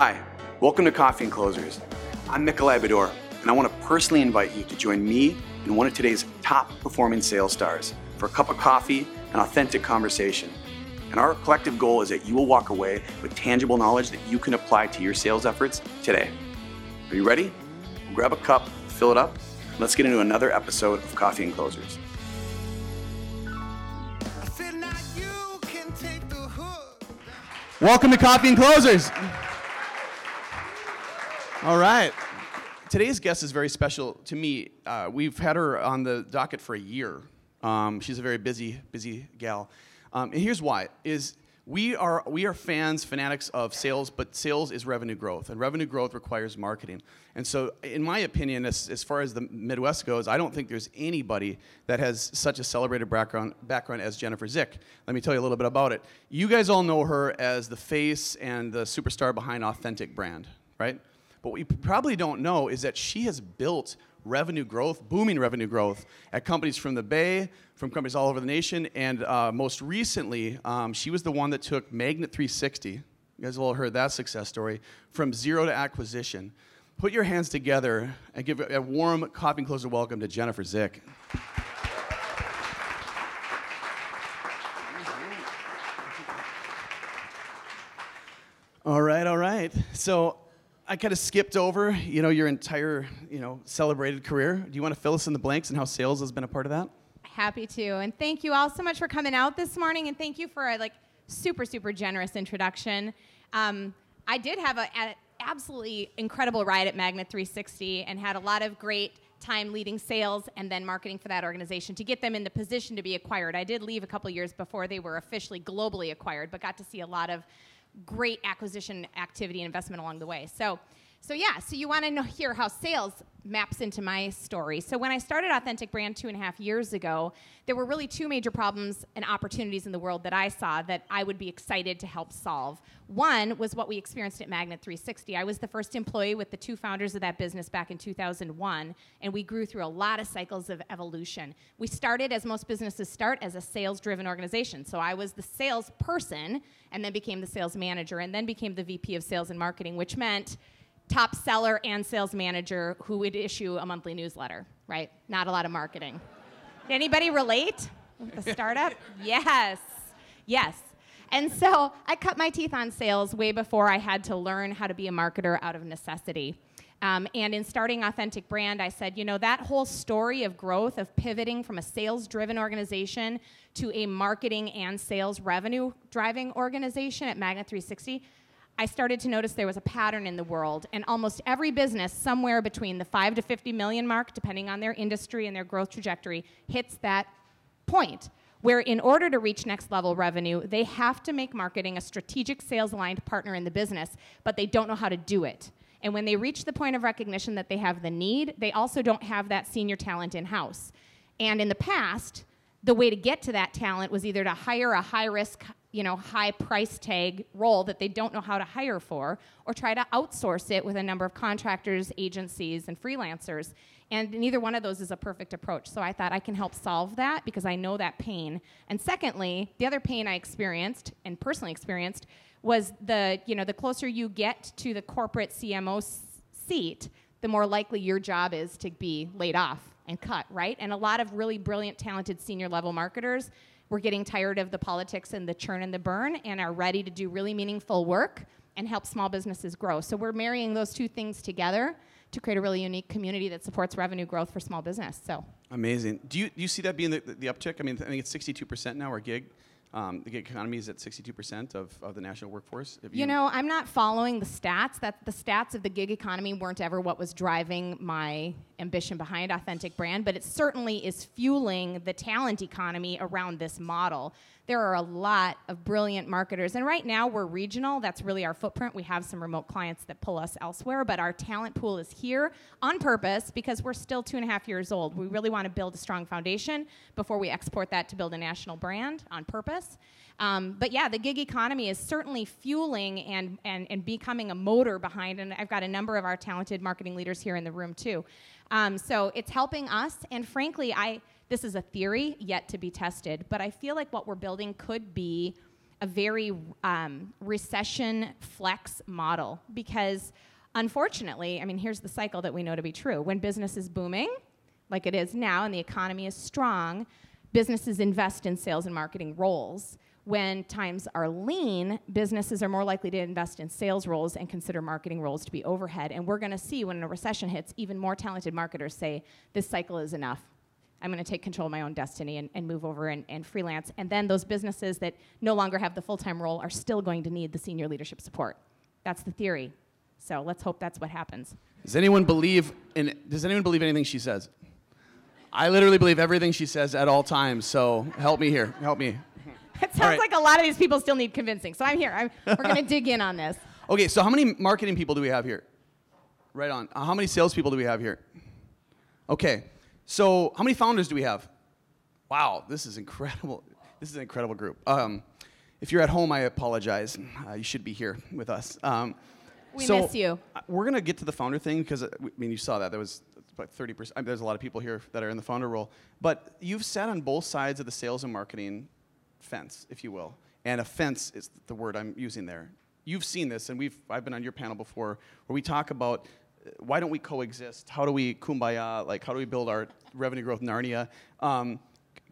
Hi, welcome to Coffee and Closers. I'm Nikolai Bador, and I want to personally invite you to join me and one of today's top performing sales stars for a cup of coffee and authentic conversation. And our collective goal is that you will walk away with tangible knowledge that you can apply to your sales efforts today. Are you ready? grab a cup, fill it up, and let's get into another episode of Coffee and Closers. Welcome to Coffee and Closers. All right. Today's guest is very special to me. Uh, we've had her on the docket for a year. Um, she's a very busy, busy gal. Um, and here's why: is we are we are fans, fanatics of sales, but sales is revenue growth, and revenue growth requires marketing. And so, in my opinion, as, as far as the Midwest goes, I don't think there's anybody that has such a celebrated background background as Jennifer Zick. Let me tell you a little bit about it. You guys all know her as the face and the superstar behind Authentic Brand, right? But what you probably don't know is that she has built revenue growth, booming revenue growth at companies from the Bay, from companies all over the nation, and uh, most recently, um, she was the one that took Magnet 360. You guys all heard that success story from zero to acquisition. Put your hands together and give a warm coffee and closer welcome to Jennifer Zick. All right, all right. So I kind of skipped over, you know, your entire, you know, celebrated career. Do you want to fill us in the blanks and how sales has been a part of that? Happy to. And thank you all so much for coming out this morning, and thank you for a like super super generous introduction. Um, I did have a, a absolutely incredible ride at Magnet 360 and had a lot of great time leading sales and then marketing for that organization to get them in the position to be acquired. I did leave a couple years before they were officially globally acquired, but got to see a lot of great acquisition activity and investment along the way. So, so yeah, so you want to hear how sales maps into my story. So when I started Authentic Brand two and a half years ago, there were really two major problems and opportunities in the world that I saw that I would be excited to help solve. One was what we experienced at Magnet 360. I was the first employee with the two founders of that business back in 2001, and we grew through a lot of cycles of evolution. We started, as most businesses start, as a sales-driven organization. So I was the salesperson, and then became the sales manager, and then became the VP of Sales and Marketing, which meant top seller and sales manager who would issue a monthly newsletter, right? Not a lot of marketing. Anybody relate with the startup? yes, yes. And so I cut my teeth on sales way before I had to learn how to be a marketer out of necessity. Um, and in starting Authentic Brand, I said, you know, that whole story of growth, of pivoting from a sales driven organization to a marketing and sales revenue driving organization at Magnet 360, I started to notice there was a pattern in the world, and almost every business, somewhere between the 5 to 50 million mark, depending on their industry and their growth trajectory, hits that point where, in order to reach next level revenue, they have to make marketing a strategic sales aligned partner in the business, but they don't know how to do it. And when they reach the point of recognition that they have the need, they also don't have that senior talent in house. And in the past, the way to get to that talent was either to hire a high risk, you know, high price tag role that they don't know how to hire for, or try to outsource it with a number of contractors, agencies, and freelancers. And neither one of those is a perfect approach. So I thought I can help solve that because I know that pain. And secondly, the other pain I experienced and personally experienced was the, you know, the closer you get to the corporate CMO s- seat, the more likely your job is to be laid off and cut, right? And a lot of really brilliant, talented senior level marketers we're getting tired of the politics and the churn and the burn and are ready to do really meaningful work and help small businesses grow. So we're marrying those two things together to create a really unique community that supports revenue growth for small business. So amazing. Do you, do you see that being the, the uptick? I mean, I think it's 62% now, or gig. Um, the gig economy is at 62% of, of the national workforce. You, you, know, I'm not following the stats. That the stats of the gig economy weren't ever what was driving my ambition behind Authentic Brand, but it certainly is fueling the talent economy around this model there are a lot of brilliant marketers. And right now we're regional. That's really our footprint. We have some remote clients that pull us elsewhere, but our talent pool is here on purpose because we're still two and a half years old. We really want to build a strong foundation before we export that to build a national brand on purpose. Um, but yeah, the gig economy is certainly fueling and, and, and becoming a motor behind, and I've got a number of our talented marketing leaders here in the room too. Um, so it's helping us, and frankly, I this is a theory yet to be tested, but I feel like what we're building could be a very um, recession flex model because unfortunately, I mean, here's the cycle that we know to be true. When business is booming, like it is now, and the economy is strong, businesses invest in sales and marketing roles. When times are lean, businesses are more likely to invest in sales roles and consider marketing roles to be overhead. And we're going to see when a recession hits, even more talented marketers say, This cycle is enough. I'm going to take control of my own destiny and, and move over and, and, freelance. And then those businesses that no longer have the full time role are still going to need the senior leadership support. That's the theory. So let's hope that's what happens. Does anyone believe in, does anyone believe anything she says? I literally believe everything she says at all times. So help me here. Help me. It sounds right. like a lot of these people still need convincing. So I'm here. I'm, we're going to dig in on this. Okay, so how many marketing people do we have here? Right on. Uh, how many salespeople do we have here? Okay, so how many founders do we have? Wow, this is incredible. This is an incredible group. Um, if you're at home, I apologize. Uh, you should be here with us. Um, we so miss you. Uh, we're gonna get to the founder thing because uh, I mean you saw that there was about 30 percent. I mean, there's a lot of people here that are in the founder role, but you've sat on both sides of the sales and marketing fence, if you will. And a fence is the word I'm using there. You've seen this, and we've I've been on your panel before, where we talk about uh, why don't we coexist? How do we kumbaya? Like how do we build our revenue growth Narnia? Um,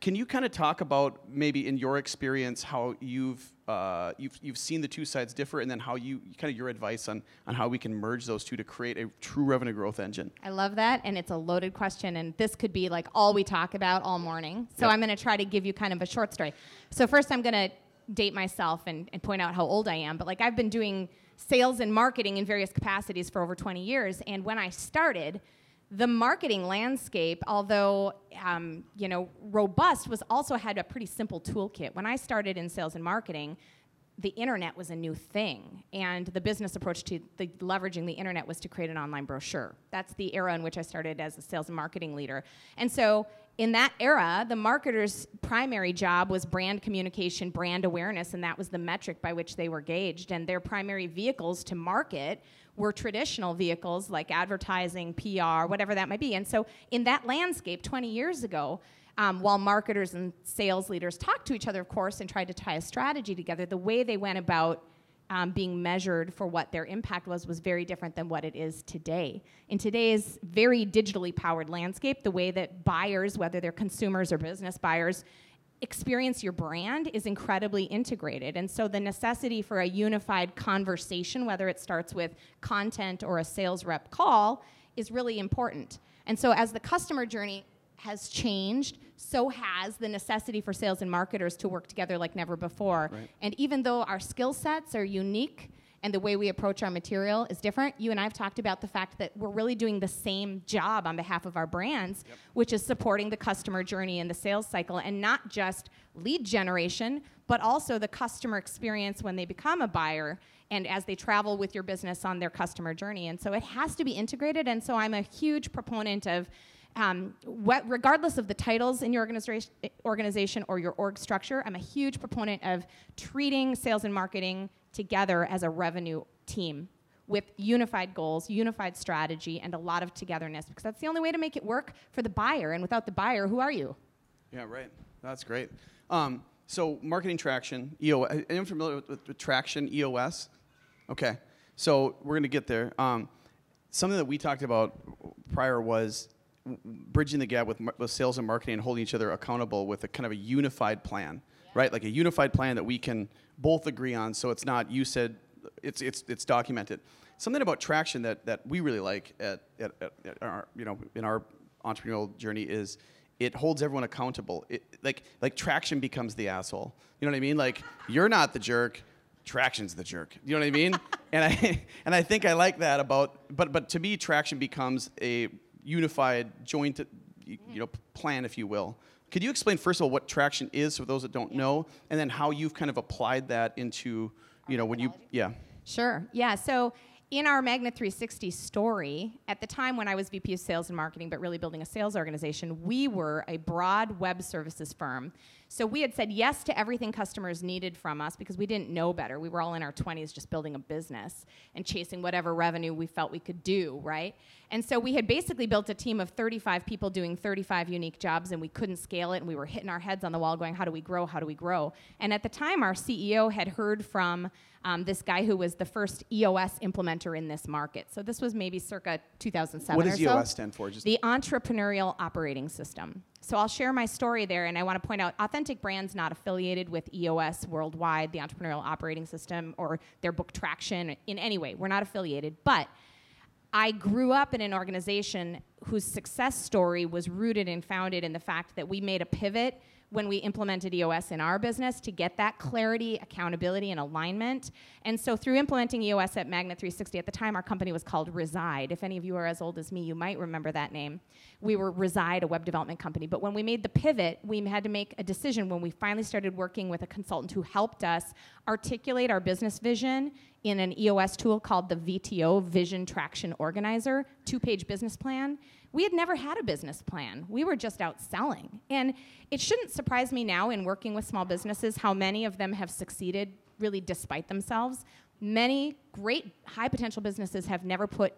can you kind of talk about maybe in your experience how you've uh, you've you've seen the two sides differ, and then how you kind of your advice on on how we can merge those two to create a true revenue growth engine? I love that, and it's a loaded question, and this could be like all we talk about all morning. So yep. I'm going to try to give you kind of a short story. So first, I'm going to date myself and, and point out how old I am, but like I've been doing sales and marketing in various capacities for over 20 years, and when I started the marketing landscape, although um, you know robust, was also had a pretty simple toolkit. When I started in sales and marketing, the internet was a new thing, and the business approach to the leveraging the internet was to create an online brochure. That's the era in which I started as a sales and marketing leader. And so, in that era, the marketer's primary job was brand communication, brand awareness, and that was the metric by which they were gauged. And their primary vehicles to market were traditional vehicles like advertising, PR, whatever that might be. And so, in that landscape 20 years ago, um, while marketers and sales leaders talked to each other, of course, and tried to tie a strategy together, the way they went about um, being measured for what their impact was was very different than what it is today. In today's very digitally powered landscape, the way that buyers, whether they're consumers or business buyers, experience your brand is incredibly integrated. And so the necessity for a unified conversation, whether it starts with content or a sales rep call, is really important. And so as the customer journey has changed, so has the necessity for sales and marketers to work together like never before. Right. And even though our skill sets are unique, and the way we approach our material is different. You and I have talked about the fact that we're really doing the same job on behalf of our brands, yep. which is supporting the customer journey and the sales cycle, and not just lead generation, but also the customer experience when they become a buyer and as they travel with your business on their customer journey. And so it has to be integrated. And so I'm a huge proponent of. Um, what, regardless of the titles in your organization, organization or your org structure, I'm a huge proponent of treating sales and marketing together as a revenue team with unified goals, unified strategy, and a lot of togetherness because that's the only way to make it work for the buyer. And without the buyer, who are you? Yeah, right. That's great. Um, so, marketing traction, EOS. Anyone familiar with, with, with, traction, EOS? Okay. So, we're going to get there. Um, something that we talked about prior was bridging the gap with, with sales and marketing and holding each other accountable with a kind of a unified plan right? Like a unified plan that we can both agree on. So it's not you said it's it's it's documented. Something about traction that that we really like at, at, at, at our you know in our entrepreneurial journey is it holds everyone accountable. It, like like traction becomes the asshole. You know what I mean? Like you're not the jerk. Traction's the jerk. You know what I mean? and I and I think I like that about. But but to me, traction becomes a unified, joint, you know, plan, if you will, could you explain first of all what traction is for those that don't yeah. know, and then how you've kind of applied that into, you know, when you, yeah. Sure. Yeah. So in our Magnet 360 story, at the time when I was VP of Sales and Marketing, but really building a sales organization, we were a broad web services firm So we had said yes to everything customers needed from us because we didn't know better. We were all in our 20s just building a business and chasing whatever revenue we felt we could do, right? And so we had basically built a team of 35 people doing 35 unique jobs and we couldn't scale it and we were hitting our heads on the wall going, how do we grow? How do we grow? And at the time, our CEO had heard from um, this guy who was the first EOS implementer in this market. So this was maybe circa 2007 What does so. EOS stand for? Just The Entrepreneurial Operating System. So I'll share my story there, and I want to point out Authentic Brands not affiliated with EOS worldwide, the Entrepreneurial Operating System, or their book Traction in any way. We're not affiliated, but I grew up in an organization whose success story was rooted and founded in the fact that we made a pivot when we implemented EOS in our business to get that clarity, accountability, and alignment. And so, through implementing EOS at Magnet 360, at the time our company was called Reside. If any of you are as old as me, you might remember that name. We were Reside, a web development company. But when we made the pivot, we had to make a decision when we finally started working with a consultant who helped us articulate our business vision in an EOS tool called the VTO, Vision Traction Organizer, two page business plan. We had never had a business plan. We were just out selling. And it shouldn't surprise me now in working with small businesses how many of them have succeeded really despite themselves. Many great high potential businesses have never put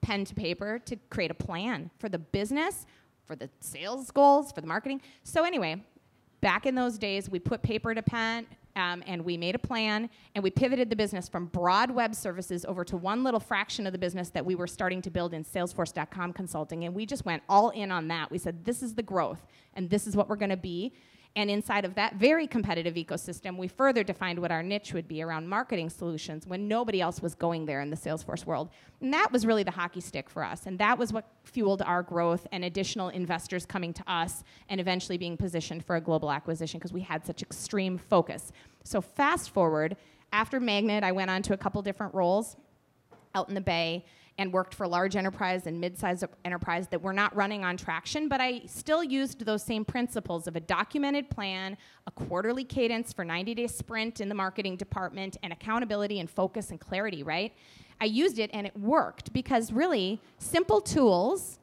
pen to paper to create a plan for the business, for the sales goals, for the marketing. So, anyway, back in those days, we put paper to pen um, and we made a plan and we pivoted the business from broad web services over to one little fraction of the business that we were starting to build in Salesforce.com consulting. And we just went all in on that. We said, this is the growth and this is what we're going to be. And inside of that very competitive ecosystem, we further defined what our niche would be around marketing solutions when nobody else was going there in the Salesforce world. And that was really the hockey stick for us. And that was what fueled our growth and additional investors coming to us and eventually being positioned for a global acquisition because we had such extreme focus. So, fast forward, after Magnet, I went on to a couple different roles out in the Bay and worked for large enterprise and mid-sized enterprise that were not running on traction, but I still used those same principles of a documented plan, a quarterly cadence for 90-day sprint in the marketing department, and accountability and focus and clarity, right? I used it and it worked because really simple tools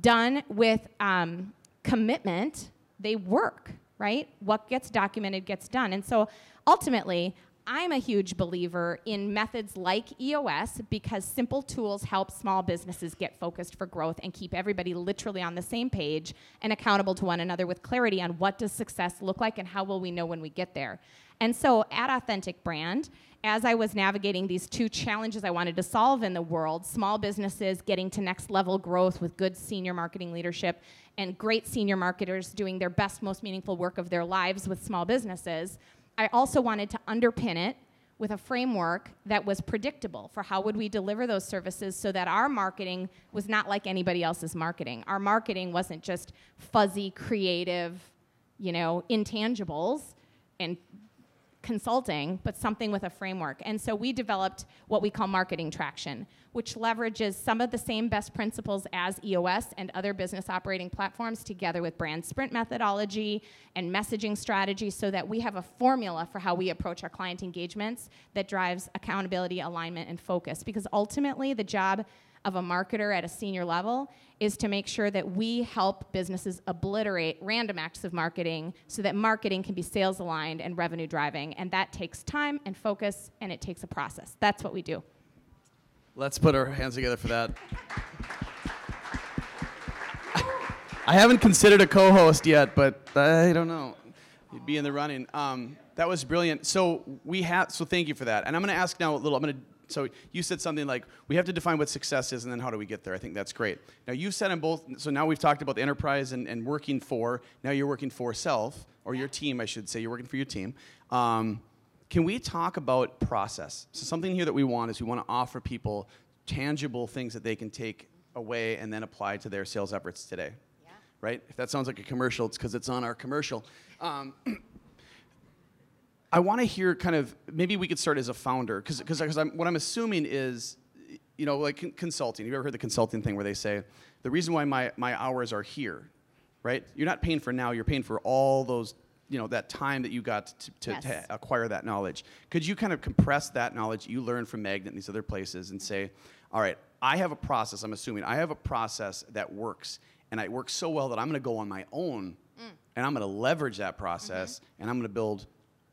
done with um, commitment, they work, right? What gets documented gets done. And so ultimately, I'm a huge believer in methods like EOS because simple tools help small businesses get focused for growth and keep everybody literally on the same page and accountable to one another with clarity on what does success look like and how will we know when we get there. And so at Authentic Brand, as I was navigating these two challenges I wanted to solve in the world, small businesses getting to next level growth with good senior marketing leadership and great senior marketers doing their best most meaningful work of their lives with small businesses, I also wanted to underpin it with a framework that was predictable for how would we deliver those services so that our marketing was not like anybody else's marketing. Our marketing wasn't just fuzzy, creative, you know, intangibles and consulting, but something with a framework. And so we developed what we call marketing traction, which leverages some of the same best principles as EOS and other business operating platforms together with brand sprint methodology and messaging strategy so that we have a formula for how we approach our client engagements that drives accountability, alignment, and focus. Because ultimately, the job of a marketer at a senior level is to make sure that we help businesses obliterate random acts of marketing so that marketing can be sales aligned and revenue driving. And that takes time and focus and it takes a process. That's what we do. Let's put our hands together for that. I haven't considered a co-host yet, but I don't know. You'd be in the running. Um, that was brilliant. So we have. So thank you for that. And I'm going to ask now a little. I'm going to. So you said something like we have to define what success is, and then how do we get there? I think that's great. Now you said in both. So now we've talked about the enterprise and, and working for. Now you're working for self or your team, I should say. You're working for your team. Um, can we talk about process? So something here that we want is we want to offer people tangible things that they can take away and then apply to their sales efforts today. Yeah. Right? If that sounds like a commercial, it's because it's on our commercial. Um, I want to hear kind of maybe we could start as a founder because because what I'm assuming is you know like con- consulting. Have you ever heard the consulting thing where they say the reason why my my hours are here, right? You're not paying for now. You're paying for all those you know that time that you got to, to, Yes. to acquire that knowledge. Could you kind of compress that knowledge you learned from Magnet and these other places and say, all right, I have a process. I'm assuming I have a process that works, and it works so well that I'm going to go on my own, and I'm going to leverage that process, Mm-hmm. and I'm going to build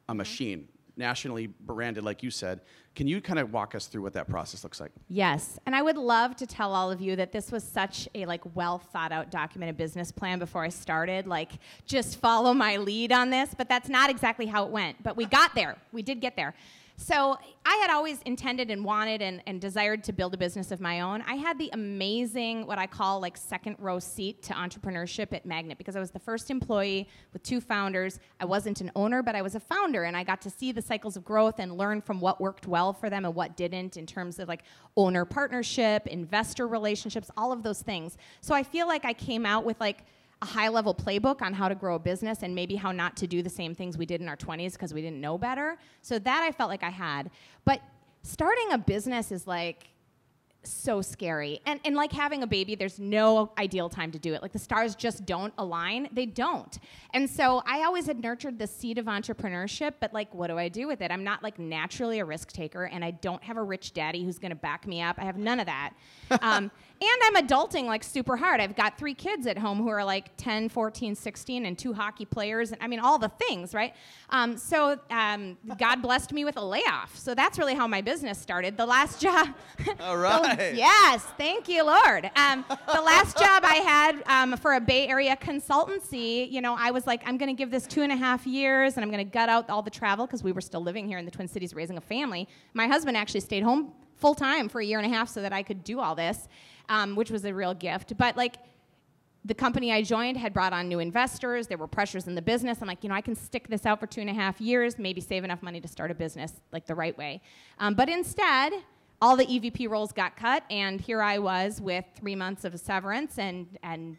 a mm-hmm. machine, nationally branded, like you said. Can you kind of walk us through what that process looks like? Yes, and I would love to tell all of you that this was such a like well thought out documented business plan before I started. Like just follow my lead on this, but that's not exactly how it went. But we got there. We did get there. So I had always intended and wanted and, and desired to build a business of my own. I had the amazing, what I call like second row seat to entrepreneurship at Magnet because I was the first employee with two founders. I wasn't an owner, but I was a founder, and I got to see the cycles of growth and learn from what worked well for them and what didn't in terms of like owner partnership, investor relationships, all of those things. So I feel like I came out with like a high level playbook on how to grow a business and maybe how not to do the same things we did in our 20s because we didn't know better. So that I felt like I had. But starting a business is like so scary. And, and like having a baby, there's no ideal time to do it. Like the stars just don't align. They don't. And so I always had nurtured the seed of entrepreneurship, but like, what do I do with it? I'm not like naturally a risk taker, and I don't have a rich daddy who's gonna back me up. I have none of that. um, and I'm adulting like super hard. I've got three kids at home who are like 10, 14, 16, and two hockey players. And I mean, all the things, right? Um, so um, God blessed me with a layoff. So that's really how my business started. The last job. All the- yes, thank you, Lord. Um, the last job I had um, for a Bay Area consultancy, you know, I was like, I'm going to give this two and a half years and I'm going to gut out all the travel because we were still living here in the Twin Cities raising a family. My husband actually stayed home full time for a year and a half so that I could do all this, um, which was a real gift. But like, the company I joined had brought on new investors. There were pressures in the business. I'm like, you know, I can stick this out for two and a half years, maybe save enough money to start a business like the right way. Um, but instead, all the EVP roles got cut, and here I was with three months of severance and, and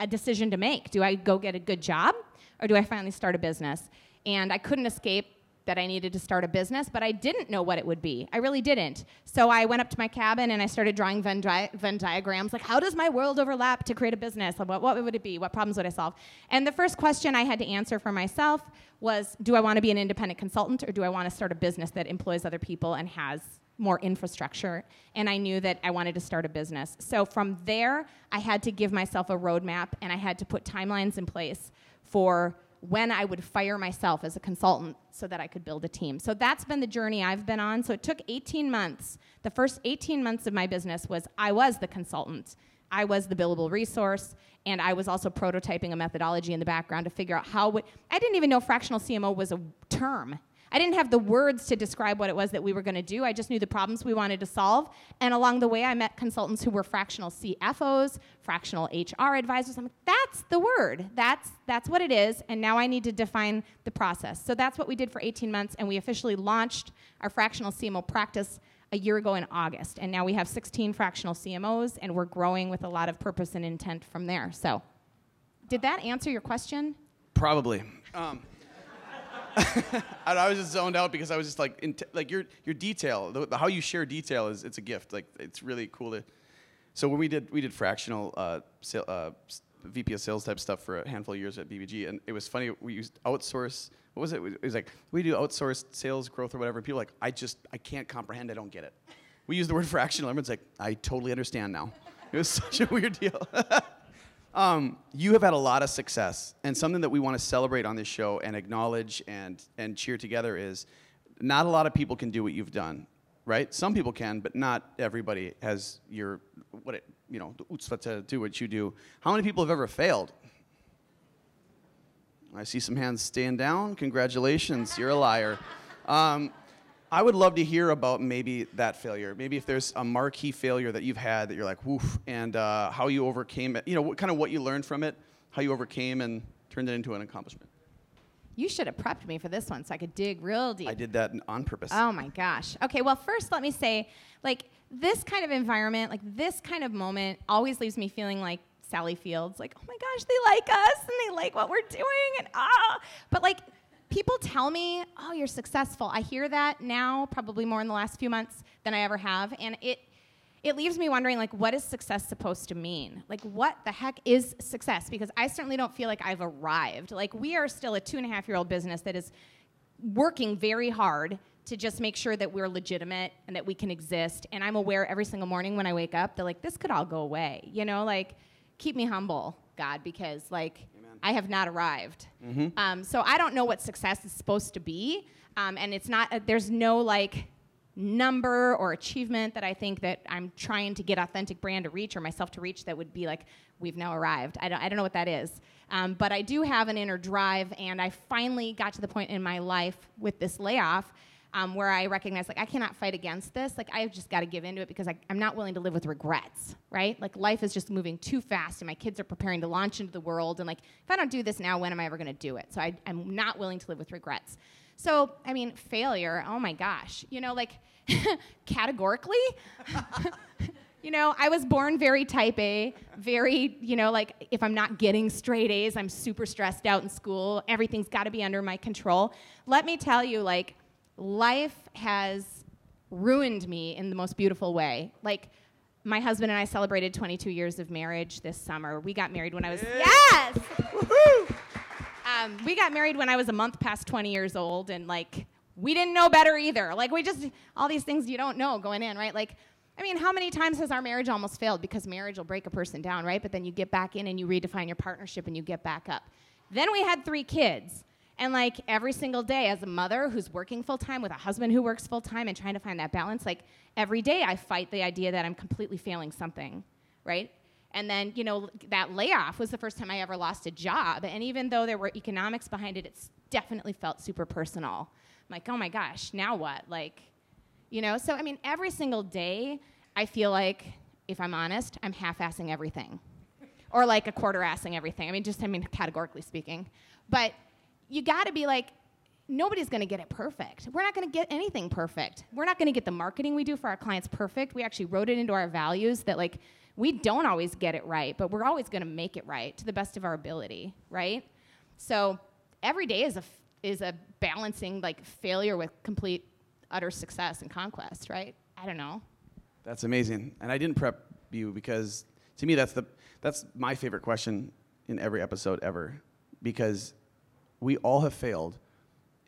a decision to make. Do I go get a good job, or do I finally start a business? And I couldn't escape that I needed to start a business, but I didn't know what it would be. I really didn't. So I went up to my cabin and I started drawing Venn, di- Venn diagrams like, how does my world overlap to create a business? What, what would it be? What problems would I solve? And the first question I had to answer for myself was do I want to be an independent consultant or do I want to start a business that employs other people and has more infrastructure? And I knew that I wanted to start a business. So from there, I had to give myself a roadmap and I had to put timelines in place for when I would fire myself as a consultant so that I could build a team. So that's been the journey I've been on. So it took 18 months. The first 18 months of my business was I was the consultant. I was the billable resource, and I was also prototyping a methodology in the background to figure out how. I didn't even know fractional CMO was a term. I didn't have the words to describe what it was that we were going to do. I just knew the problems we wanted to solve. And along the way, I met consultants who were fractional CFOs, fractional HR advisors. I'm like, that's the word. That's that's what it is. And now I need to define the process. So that's what we did for 18 months, and we officially launched our fractional CMO practice a year ago in August. And now we have 16 fractional CMOs, and we're growing with a lot of purpose and intent from there. So, did that answer your question? Probably. Um, I, was just zoned out because I was just like, in like your your detail, the, the, how you share detail is it's a gift. Like it's really cool to. So when we did we did fractional uh, sale, uh, VP of sales type stuff for a handful of years at BBG, and it was funny. We used outsource. What was it? It was like we do outsourced sales growth or whatever. People are like I just I can't comprehend. I don't get it. We use the word fractional. Everyone's like I totally understand now. It was such a weird deal. Um, you have had a lot of success, and something that we want to celebrate on this show and acknowledge and and cheer together is not a lot of people can do what you've done, right? Some people can, but not everybody has your what it you know to do what you do. How many people have ever failed? I see some hands stand down. Congratulations, you're a liar. Um, I would love to hear about maybe that failure. Maybe if there's a marquee failure that you've had that you're like, woof, and uh, how you overcame it. You know, what, kind of what you learned from it, how you overcame and turned it into an accomplishment. You should have prepped me for this one so I could dig real deep. I did that on purpose. Oh my gosh. Okay, well, first let me say, like, this kind of environment, like this kind of moment, always leaves me feeling like Sally Fields, like, oh my gosh, they like us and they like what we're doing, and ah. But like, people tell me, oh, you're successful. I hear that now, probably more in the last few months than I ever have, and it it leaves me wondering like what is success supposed to mean like what the heck is success because i certainly don't feel like i've arrived like we are still a two and a half year old business that is working very hard to just make sure that we're legitimate and that we can exist and i'm aware every single morning when i wake up that like this could all go away you know like keep me humble god because like. I have not arrived. Um, so I don't know what success is supposed to be, um, and it's not. Uh, there's no like number or achievement that I think that I'm trying to get authentic brand to reach or myself to reach that would be like we've now arrived. I don't, I don't know what that is, um, but I do have an inner drive, and I finally got to the point in my life with this layoff um, where I recognize like I cannot fight against this. Like I've just got to give into it because I, I'm not willing to live with regrets, right? Like life is just moving too fast, and my kids are preparing to launch into the world. And like if I don't do this now, when am I ever going to do it? So I, I'm not willing to live with regrets. So I mean, failure. Oh my gosh, you know, like categorically. you know, I was born very type A, very, you know, like if I'm not getting straight A's, I'm super stressed out in school. Everything's got to be under my control. Let me tell you, like, life has ruined me in the most beautiful way. Like, my husband and I celebrated 22 years of marriage this summer. We got married when I was yes. Um, we got married when I was a month past 20 years old, and like we didn't know better either. Like we just all these things you don't know going in, right? Like, I mean, how many times has our marriage almost failed because marriage will break a person down, right? But then you get back in and you redefine your partnership and you get back up. Then we had three kids. And like every single day, as a mother who's working full time with a husband who works full time and trying to find that balance, like every day I fight the idea that I'm completely failing something, right? And then, you know, that layoff was the first time I ever lost a job. And even though there were economics behind it, it's definitely felt super personal. I'm like, oh my gosh, now what? Like, you know, so I mean, every single day, I feel like, if I'm honest, I'm half assing everything. Or like a quarter assing everything. I mean, just, I mean, categorically speaking. But you gotta be like, nobody's gonna get it perfect. We're not gonna get anything perfect. We're not gonna get the marketing we do for our clients perfect. We actually wrote it into our values that, like, we don't always get it right, but we're always gonna make it right to the best of our ability, right? So every day is a is a balancing, like, failure with complete, utter success and conquest, right? I don't know. That's amazing. And I didn't prep you because to me that's the that's my favorite question in every episode ever because we all have failed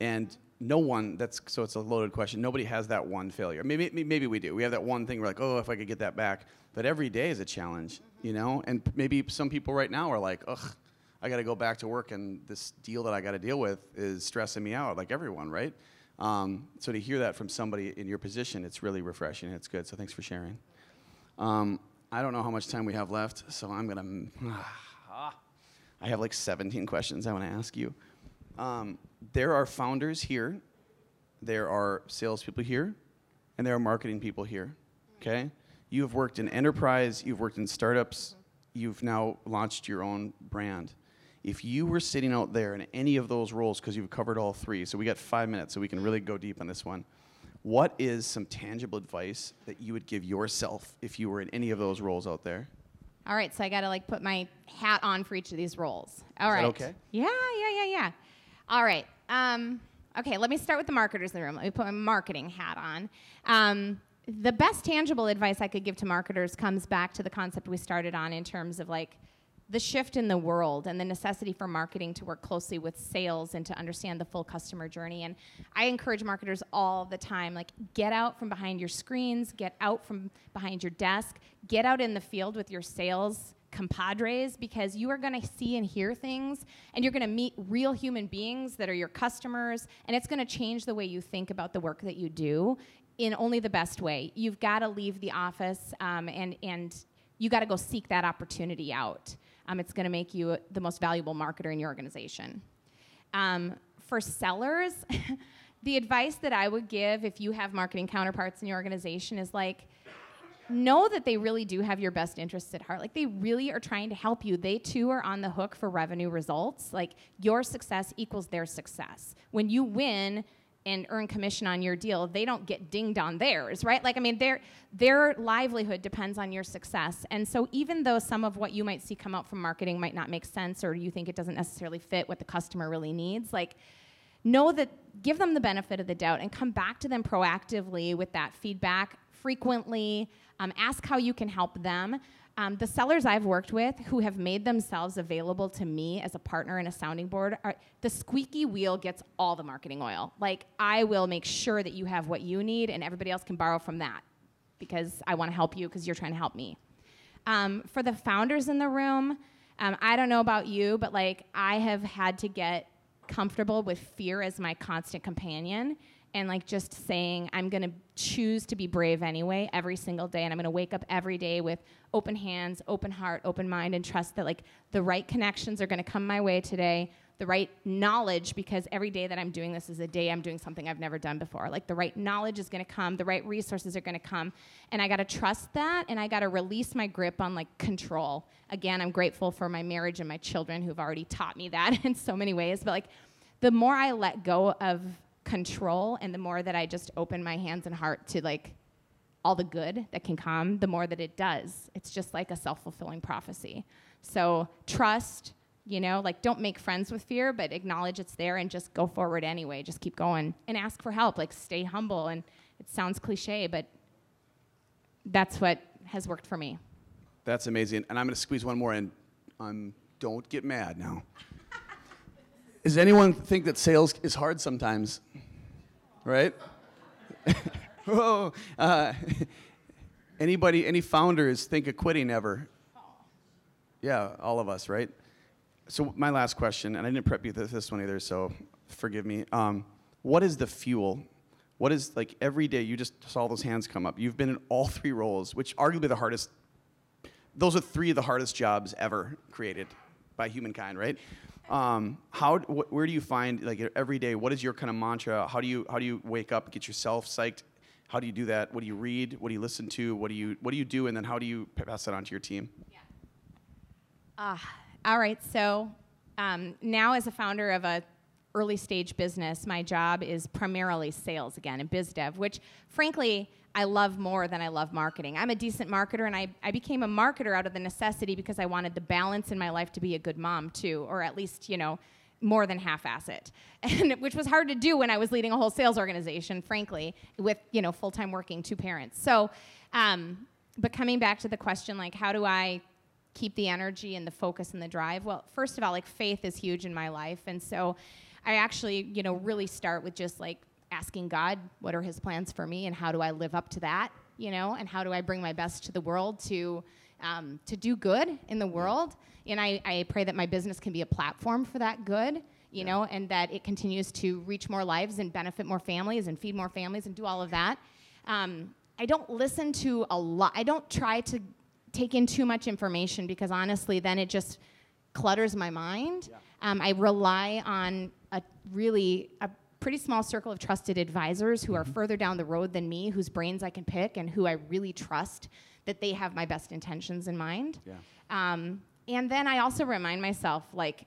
and no one that's so it's a loaded question. Nobody has that one failure. Maybe maybe we do. We have that one thing we're like, "Oh, if I could get that back." But every day is a challenge, you know? And maybe some people right now are like, "Ugh, I got to go back to work and this deal that I got to deal with is stressing me out like everyone, right?" Um, so to hear that from somebody in your position, it's really refreshing. It's good. So thanks for sharing. Um, I don't know how much time we have left, so I'm gonna. I have like 17 questions I want to ask you. Um, there are founders here, there are salespeople here, and there are marketing people here. Okay, you have worked in enterprise, you've worked in startups, you've now launched your own brand. If you were sitting out there in any of those roles, because you've covered all three, so we got five minutes, so we can really go deep on this one. What is some tangible advice that you would give yourself if you were in any of those roles out there? All right, so I got to like put my hat on for each of these roles. All right. okay? Yeah, yeah, yeah, yeah. All right. Um, okay, let me start with the marketers in the room. Let me put my marketing hat on. Um, the best tangible advice I could give to marketers comes back to the concept we started on in terms of like the shift in the world and the necessity for marketing to work closely with sales and to understand the full customer journey. And I encourage marketers all the time like, get out from behind your screens, get out from behind your desk, get out in the field with your sales compadres because you are going to see and hear things and you're going to meet real human beings that are your customers and it's going to change the way you think about the work that you do in only the best way. You've got to leave the office um, and, and you got to go seek that opportunity out. Um, it's going to make you the most valuable marketer in your organization. Um, for sellers the advice that i would give if you have marketing counterparts in your organization is like know that they really do have your best interests at heart. Like they really are trying to help you. They too are on the hook for revenue results. Like your success equals their success. When you win and earn commission on your deal, they don't get dinged on theirs, right? Like I mean their their livelihood depends on your success. And so even though some of what you might see come out from marketing might not make sense or you think it doesn't necessarily fit what the customer really needs, like know that give them the benefit of the doubt and come back to them proactively with that feedback frequently um, ask how you can help them. Um, the sellers i've worked with who have made themselves available to me as a partner and a sounding board are the squeaky wheel gets all the marketing oil. Like i will make sure that you have what you need and everybody else can borrow from that because i want to help you because you're trying to help me. Um, for the founders in the room Um, I don't know about you, but like I have had to get comfortable with fear as my constant companion and like just saying i'm going to choose to be brave anyway every single day and i'm going to wake up every day with open hands open heart open mind and trust that like the right connections are going to come my way today the right knowledge because every day that i'm doing this is a day i'm doing something i've never done before. Like the right knowledge is going to come the right resources are going to come and i got to trust that and i got to release my grip on like control. Again i'm grateful for my marriage and my children who've already taught me that in so many ways but like the more i let go of control and the more that I just open my hands and heart to like all the good that can come, the more that it does. It's just like a self fulfilling prophecy. So trust, you know, like don't make friends with fear, but acknowledge it's there and just go forward anyway. Just keep going and ask for help. Like stay humble. And it sounds cliche, but that's what has worked for me. That's amazing. And I'm going to squeeze one more in. Um, don't get mad now. Does anyone think that sales is hard sometimes? Right? Whoa. Uh, anybody, any founders think of quitting ever? Yeah, all of us, right? So my last question, and I didn't prep you with this one either, so forgive me. Um, what is the fuel? What is like every day? You just saw those hands come up. You've been in all three roles, which arguably the hardest. Those are three of the hardest jobs ever created by humankind, right? Um, how, wh- where do you find like every day? What is your kind of mantra? How do you how do you wake up, get yourself psyched? How do you do that? What do you read? What do you listen to? What do you what do you do? And then how do you pass that on to your team? Yeah. Uh, all right. So um, now, as a founder of a early stage business, my job is primarily sales again and biz dev, which frankly I love more than I love marketing. I'm a decent marketer, and I, I became a marketer out of the necessity because I wanted the balance in my life to be a good mom, too, or at least, you know, more than half-ass it, and which was hard to do when I was leading a whole sales organization, frankly, with you know full-time working two parents. So, um, but coming back to the question, like, how do I keep the energy and the focus and the drive? Well, first of all, like faith is huge in my life, and so I actually, you know, really start with just like asking God, what are his plans for me and how do I live up to that, you know, and how do I bring my best to the world to, um, to do good in the world. And I, I pray that my business can be a platform for that good, you yeah. know, and that it continues to reach more lives and benefit more families and feed more families and do all of that. Um, I don't listen to a lot, I don't try to take in too much information because honestly, then it just clutters my mind. Yeah. Um, I rely on a really a pretty small circle of trusted advisors who are mm-hmm. further down the road than me, whose brains I can pick, and who I really trust that they have my best intentions in mind. Yeah. Um, and then I also remind myself, like,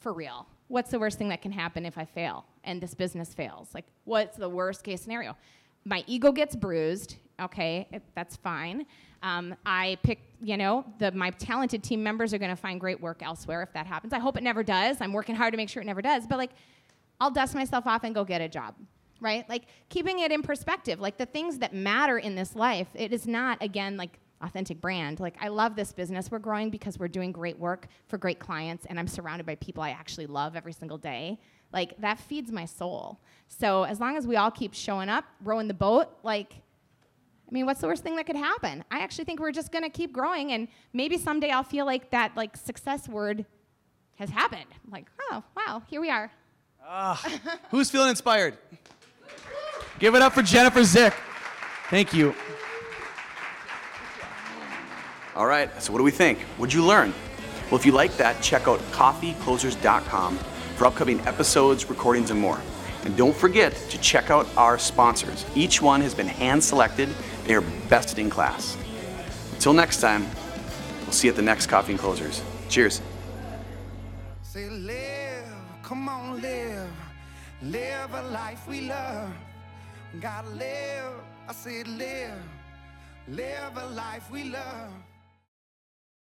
for real, what's the worst thing that can happen if I fail and this business fails? Like, what's the worst case scenario? My ego gets bruised. Okay, that's fine. Um, I pick, you know, the, my talented team members are going to find great work elsewhere if that happens. I hope it never does. I'm working hard to make sure it never does. But like, I'll dust myself off and go get a job right? Like keeping it in perspective, like the things that matter in this life, it is not, again, like authentic brand. Like I love this business. We're growing because we're doing great work for great clients and I'm surrounded by people I actually love every single day. Like that feeds my soul. So as long as we all keep showing up, rowing the boat, like I mean, what's the worst thing that could happen? I actually think we're just to keep growing and maybe someday I'll feel like that like success word has happened. Like, oh, wow, here we are. Uh, who's feeling inspired? Give it up for Jennifer Zick. Thank you. All right, so what do we think? What'd you learn? Well, if you like that, check out coffeeclosers.com for upcoming episodes, recordings, and more. And don't forget to check out our sponsors. Each one has been hand selected, they are best in class. Until next time, we'll see you at the next Coffee and Closers. Cheers. Live a life we love. Gotta live, I said live, live a life we love.